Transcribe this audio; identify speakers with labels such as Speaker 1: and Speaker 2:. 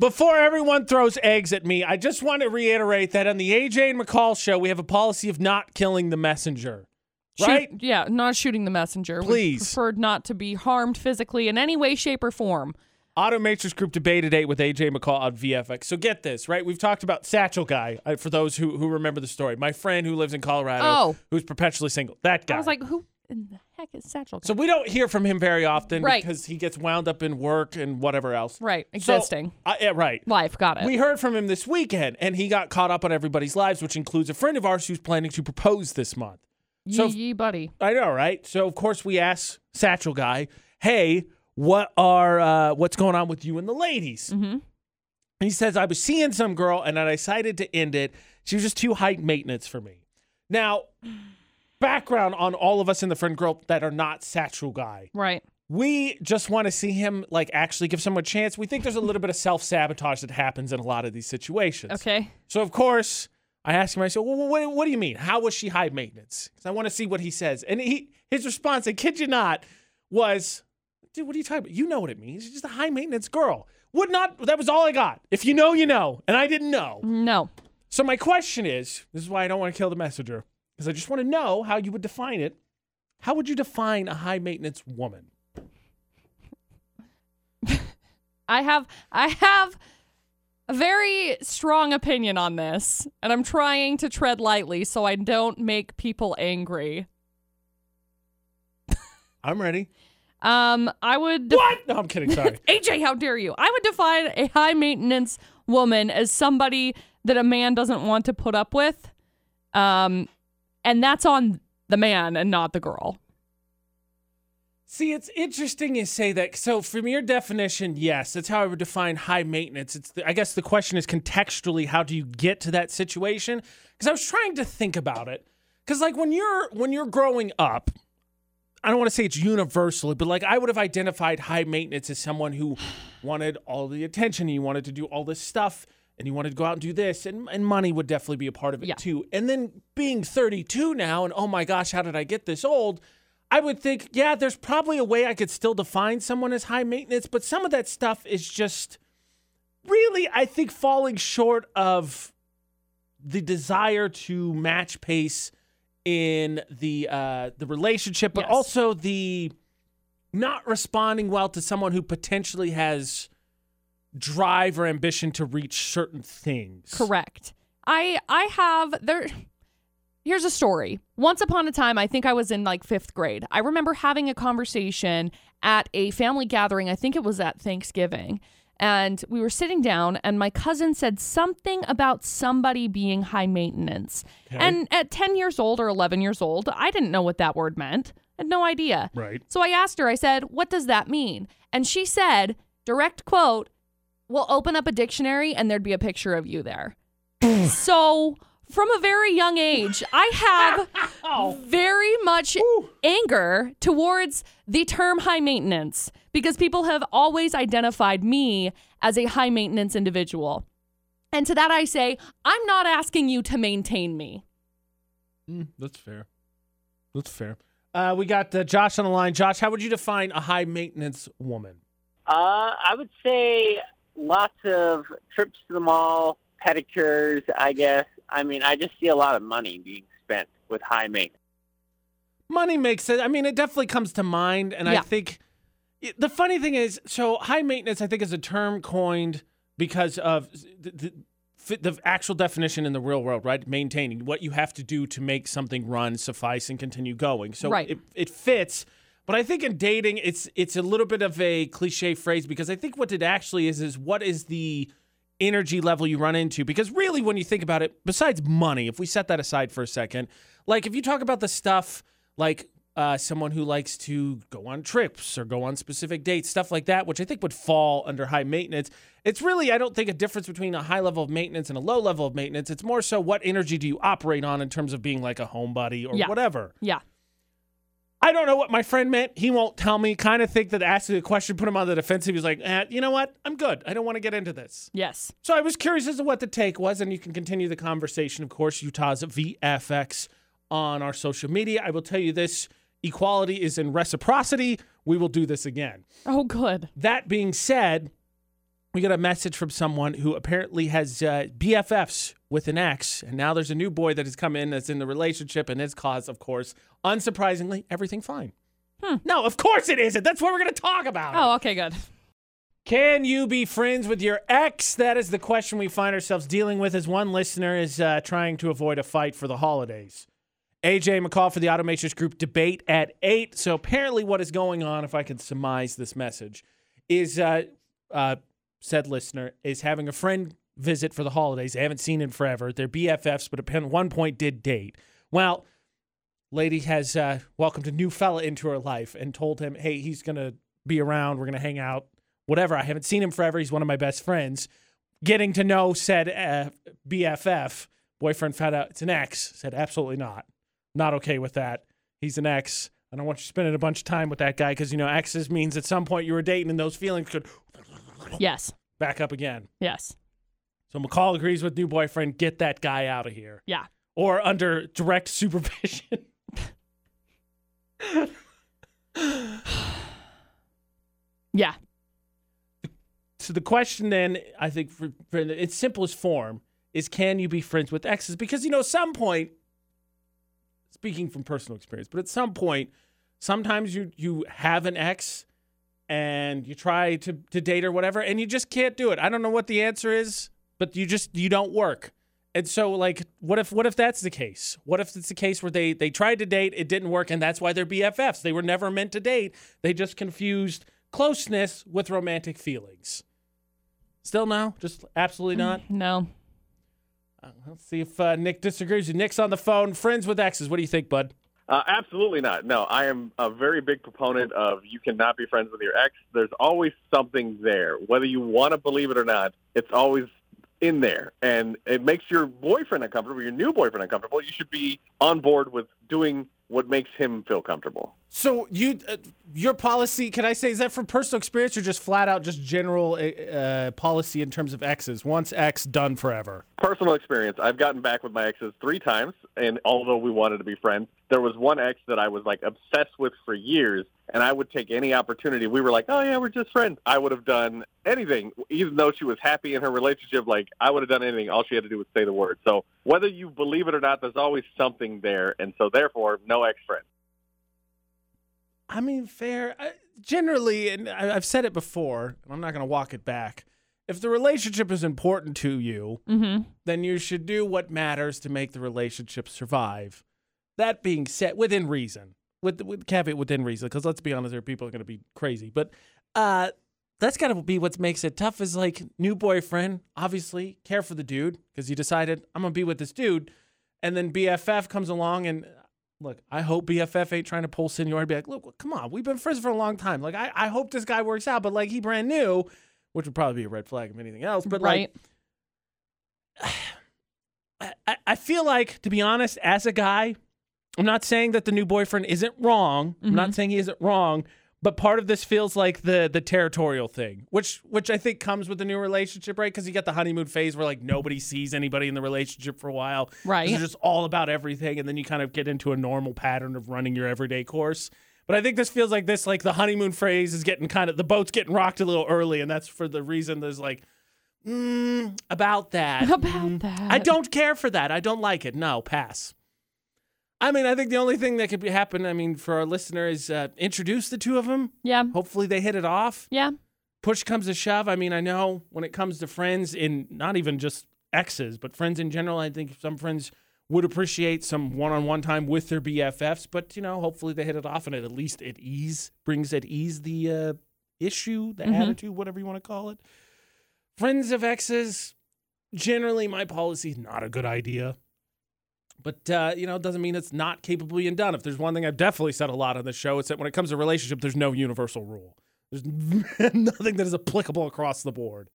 Speaker 1: Before everyone throws eggs at me, I just want to reiterate that on the AJ and McCall show, we have a policy of not killing the messenger.
Speaker 2: Shoot-
Speaker 1: Right?
Speaker 2: yeah, not shooting the messenger. We
Speaker 1: Please.
Speaker 2: preferred not to be harmed physically in any way, shape, or form.
Speaker 1: Auto Matrix Group debate at 8 with AJ McCall on VFX. So get this, right? We've talked about Satchel Guy, uh, for those who, who remember the story. My friend who lives in Colorado,
Speaker 2: Oh.
Speaker 1: who's perpetually single. That guy.
Speaker 2: I was like, who in the heck is Satchel?
Speaker 1: so we don't hear from him very often
Speaker 2: Right.
Speaker 1: because he gets wound up in work and whatever else.
Speaker 2: right,
Speaker 1: So-
Speaker 2: existing
Speaker 1: uh, yeah, right.
Speaker 2: life. Got it.
Speaker 1: We heard from him this weekend, and he got caught up on everybody's lives, which includes a friend of ours who's planning to propose this month. so-
Speaker 2: yee, yee, buddy.
Speaker 1: I know, right? So of course we asked Satchel Guy, "Hey, what are uh, what's going on with you and the ladies?"
Speaker 2: Mm-hmm.
Speaker 1: And he says, "I was seeing some girl, and I decided to end it. She was just too high maintenance for me." Now, background on all of us in the friend group that are not Satchel Guy.
Speaker 2: Right.
Speaker 1: We just want to see him like actually give someone a chance. We think there's a little bit of self sabotage that happens in a lot of these situations.
Speaker 2: Okay.
Speaker 1: So of course, I asked him. I said, "Well, what, what do you mean? How was she high maintenance?" Because I want to see what he says. And he, his response, I kid you not, was, "Dude, what are you talking about? You know what it means. She's just a high maintenance girl." Would not. That was all I got. If you know, you know, and I didn't know.
Speaker 2: No.
Speaker 1: So my question is, this is why I don't want to kill the messenger, because I just want to know how you would define it. How would you define a high maintenance woman?
Speaker 2: I have I have a very strong opinion on this, and I'm trying to tread lightly so I don't make people angry.
Speaker 1: I'm ready.
Speaker 2: Um, I would. def-
Speaker 1: What? No, I'm kidding. Sorry.
Speaker 2: AJ, how dare you? I would define a high maintenance woman as somebody that a man doesn't want to put up with. Um, and that's on the man and not the girl.
Speaker 1: See, it's interesting you say that. So, from your definition, yes, that's how I would define high maintenance. It's the, I guess the question is contextually, how do you get to that situation? Because I was trying to think about it. Because like when you're when you're growing up, I don't want to say it's universally, but like I would have identified high maintenance as someone who wanted all the attention, and you wanted to do all this stuff, and you wanted to go out and do this, and, and money would definitely be a part of it
Speaker 2: Yeah.
Speaker 1: too. And then being 32 now, and oh my gosh, how did I get this old? I would think, yeah, there's probably a way I could still define someone as high maintenance, but some of that stuff is just really, I think, falling short of the desire to match pace in the uh, the relationship, but
Speaker 2: Yes.
Speaker 1: also the not responding well to someone who potentially has drive or ambition to reach certain things.
Speaker 2: Correct. I I have there Here's a story. Once upon a time, I think I was in like 5th grade. I remember having a conversation at a family gathering. I think it was at Thanksgiving. And we were sitting down and my cousin said something about somebody being high maintenance.
Speaker 1: Okay.
Speaker 2: And at 10 years old or 11 years old, I didn't know what that word meant. I had no idea.
Speaker 1: Right.
Speaker 2: So I asked her, I said, What does that mean? And she said, direct quote, We'll open up a dictionary and there'd be a picture of you there. so from a very young age, I have very much anger towards the term high maintenance because people have always identified me as a high maintenance individual. And to that I say, I'm not asking you to maintain me.
Speaker 1: Mm, that's fair. That's fair. Uh, we got uh, Josh on the line. Josh, how would you define a high maintenance woman?
Speaker 3: Uh, I would say lots of trips to the mall, pedicures, I guess. I mean, I just see a lot of money being spent with high maintenance.
Speaker 1: Money makes it. I mean, it definitely comes to mind, and I think the funny thing is, so high maintenance, I think, is a term coined because of the, the, the actual definition in the real world, right? Maintaining what you have to do to make something run, suffice, and continue going. So
Speaker 2: Right.
Speaker 1: it, it fits. But I think in dating, it's it's a little bit of a cliche phrase because I think what it actually is is what is the energy level you run into because really when you think about it besides money if we set that aside for a second like if you talk about the stuff like uh, someone who likes to go on trips or go on specific dates stuff like that which i think would fall under high maintenance it's really i don't think a difference between a high level of maintenance and a low level of maintenance it's more so what energy do you operate on in terms of being like a homebody or
Speaker 2: Yeah.
Speaker 1: whatever
Speaker 2: Yeah.
Speaker 1: I don't know what my friend meant. He won't tell me. Kind of think that asking the question put him on the defensive. He's like, eh, you know what? I'm good. I don't want to get into this.
Speaker 2: Yes.
Speaker 1: So I was curious as to what the take was, and you can continue the conversation. Of course, Utah's VFX on our social media. I will tell you this equality is in reciprocity. We will do this again.
Speaker 2: Oh, good.
Speaker 1: That being said, we got a message from someone who apparently has uh, BFFs with an ex, and now there's a new boy that has come in that's in the relationship, and his cause, of course, unsurprisingly, everything fine. No, of course it isn't. That's what we're going to talk about.
Speaker 2: Oh, okay, good.
Speaker 1: Can you be friends with your ex? That is the question we find ourselves dealing with as one listener is uh, trying to avoid a fight for the holidays. AJ McCall for the Automatrix Group debate at 8. So apparently, what is going on, if I can surmise this message, is uh, uh, said listener is having a friend visit for the holidays. They haven't seen in forever. They're BFFs, but at one point did date. Well, lady has uh, welcomed a new fella into her life and told him, hey, he's going to be around. We're going to hang out, whatever. I haven't seen him forever. He's one of my best friends. Getting to know said uh, BFF, boyfriend found out it's an ex, said, absolutely not. Not okay with that. He's an ex. I don't want you spending a bunch of time with that guy because, you know, exes means at some point you were dating and those feelings could
Speaker 2: Yes.
Speaker 1: back up again.
Speaker 2: Yes.
Speaker 1: So McCall agrees with new boyfriend, get that guy out of here.
Speaker 2: Yeah.
Speaker 1: Or under direct supervision.
Speaker 2: Yeah.
Speaker 1: So the question then, I think, for, for in its simplest form, is can you be friends with exes? Because you know, at some point, speaking from personal experience, but at some point, sometimes you you have an ex and you try to to date or whatever, and you just can't do it. I don't know what the answer is, but you just you don't work. And so, like, what if what if that's the case? What if it's the case where they they tried to date, it didn't work, and that's why they're BFFs? They were never meant to date. They just confused closeness with romantic feelings. Still no, just absolutely not.
Speaker 2: No.
Speaker 1: Uh, let's see if uh, Nick disagrees. Nick's on the phone. Friends with exes. What do you think, bud?
Speaker 4: Uh, absolutely not. No, I am a very big proponent of you cannot be friends with your ex. There's always something there. Whether you want to believe it or not, it's always in there. And it makes your boyfriend uncomfortable, your new boyfriend uncomfortable. You should be on board with doing what makes him feel comfortable.
Speaker 1: So you, uh, your policy, can I say, is that from personal experience or just flat out just general uh, policy in terms of exes? Once ex, done forever.
Speaker 4: Personal experience. I've gotten back with my exes three times, and although we wanted to be friends, there was one ex that I was like obsessed with for years, and I would take any opportunity. We were like, oh yeah, we're just friends. I would have done anything, even though she was happy in her relationship. Like I would have done anything. All she had to do was say the word. So whether you believe it or not, there's always something there, and so therefore, no ex friend.
Speaker 1: I mean, fair. I, generally, and I, I've said it before, and I'm not going to walk it back. If the relationship is important to you,
Speaker 2: Mm-hmm.
Speaker 1: then you should do what matters to make the relationship survive. That being said, within reason, with with caveat within reason, because let's be honest, there are people are going to be crazy, but uh, that's got to be what makes it tough. Is like new boyfriend, obviously care for the dude because you decided I'm gonna be with this dude, and then BFF comes along and. Look, I hope BFF ain't trying to pull seniority. Be like, look, come on, we've been friends for a long time. Like, I, I hope this guy works out, but like, he brand new, which would probably be a red flag if anything else. But like,
Speaker 2: right.
Speaker 1: I, I feel like, to be honest, as a guy, I'm not saying that the new boyfriend isn't wrong. I'm not saying he isn't wrong, but part of this feels like the the territorial thing, which which I think comes with the new relationship, right? Because you got the honeymoon phase where like nobody sees anybody in the relationship for a while,
Speaker 2: Right.
Speaker 1: It's just all about everything, and then you kind of get into a normal pattern of running your everyday course. But I think this feels like this, like the honeymoon phase is getting kind of the boat's getting rocked a little early, and that's for the reason there's like, mm, about that.
Speaker 2: About
Speaker 1: Mm,
Speaker 2: that.
Speaker 1: I don't care for that. I don't like it. No, pass. I mean, I think the only thing that could be happen, I mean, for our listener is uh, introduce the two of them.
Speaker 2: Yeah.
Speaker 1: Hopefully they hit it off.
Speaker 2: Yeah.
Speaker 1: Push comes to shove. I mean, I know when it comes to friends in not even just exes, but friends in general, I think some friends would appreciate some one-on-one time with their BFFs, but you know, hopefully they hit it off and it at least at ease brings at ease the uh, issue, the
Speaker 2: Mhm.
Speaker 1: attitude, whatever you want to call it. Friends of exes, generally my policy is not a good idea. But uh, you know, it doesn't mean it's not capable being done. If there's one thing I've definitely said a lot on the show, it's that when it comes to relationship, there's no universal rule. There's nothing that is applicable across the board.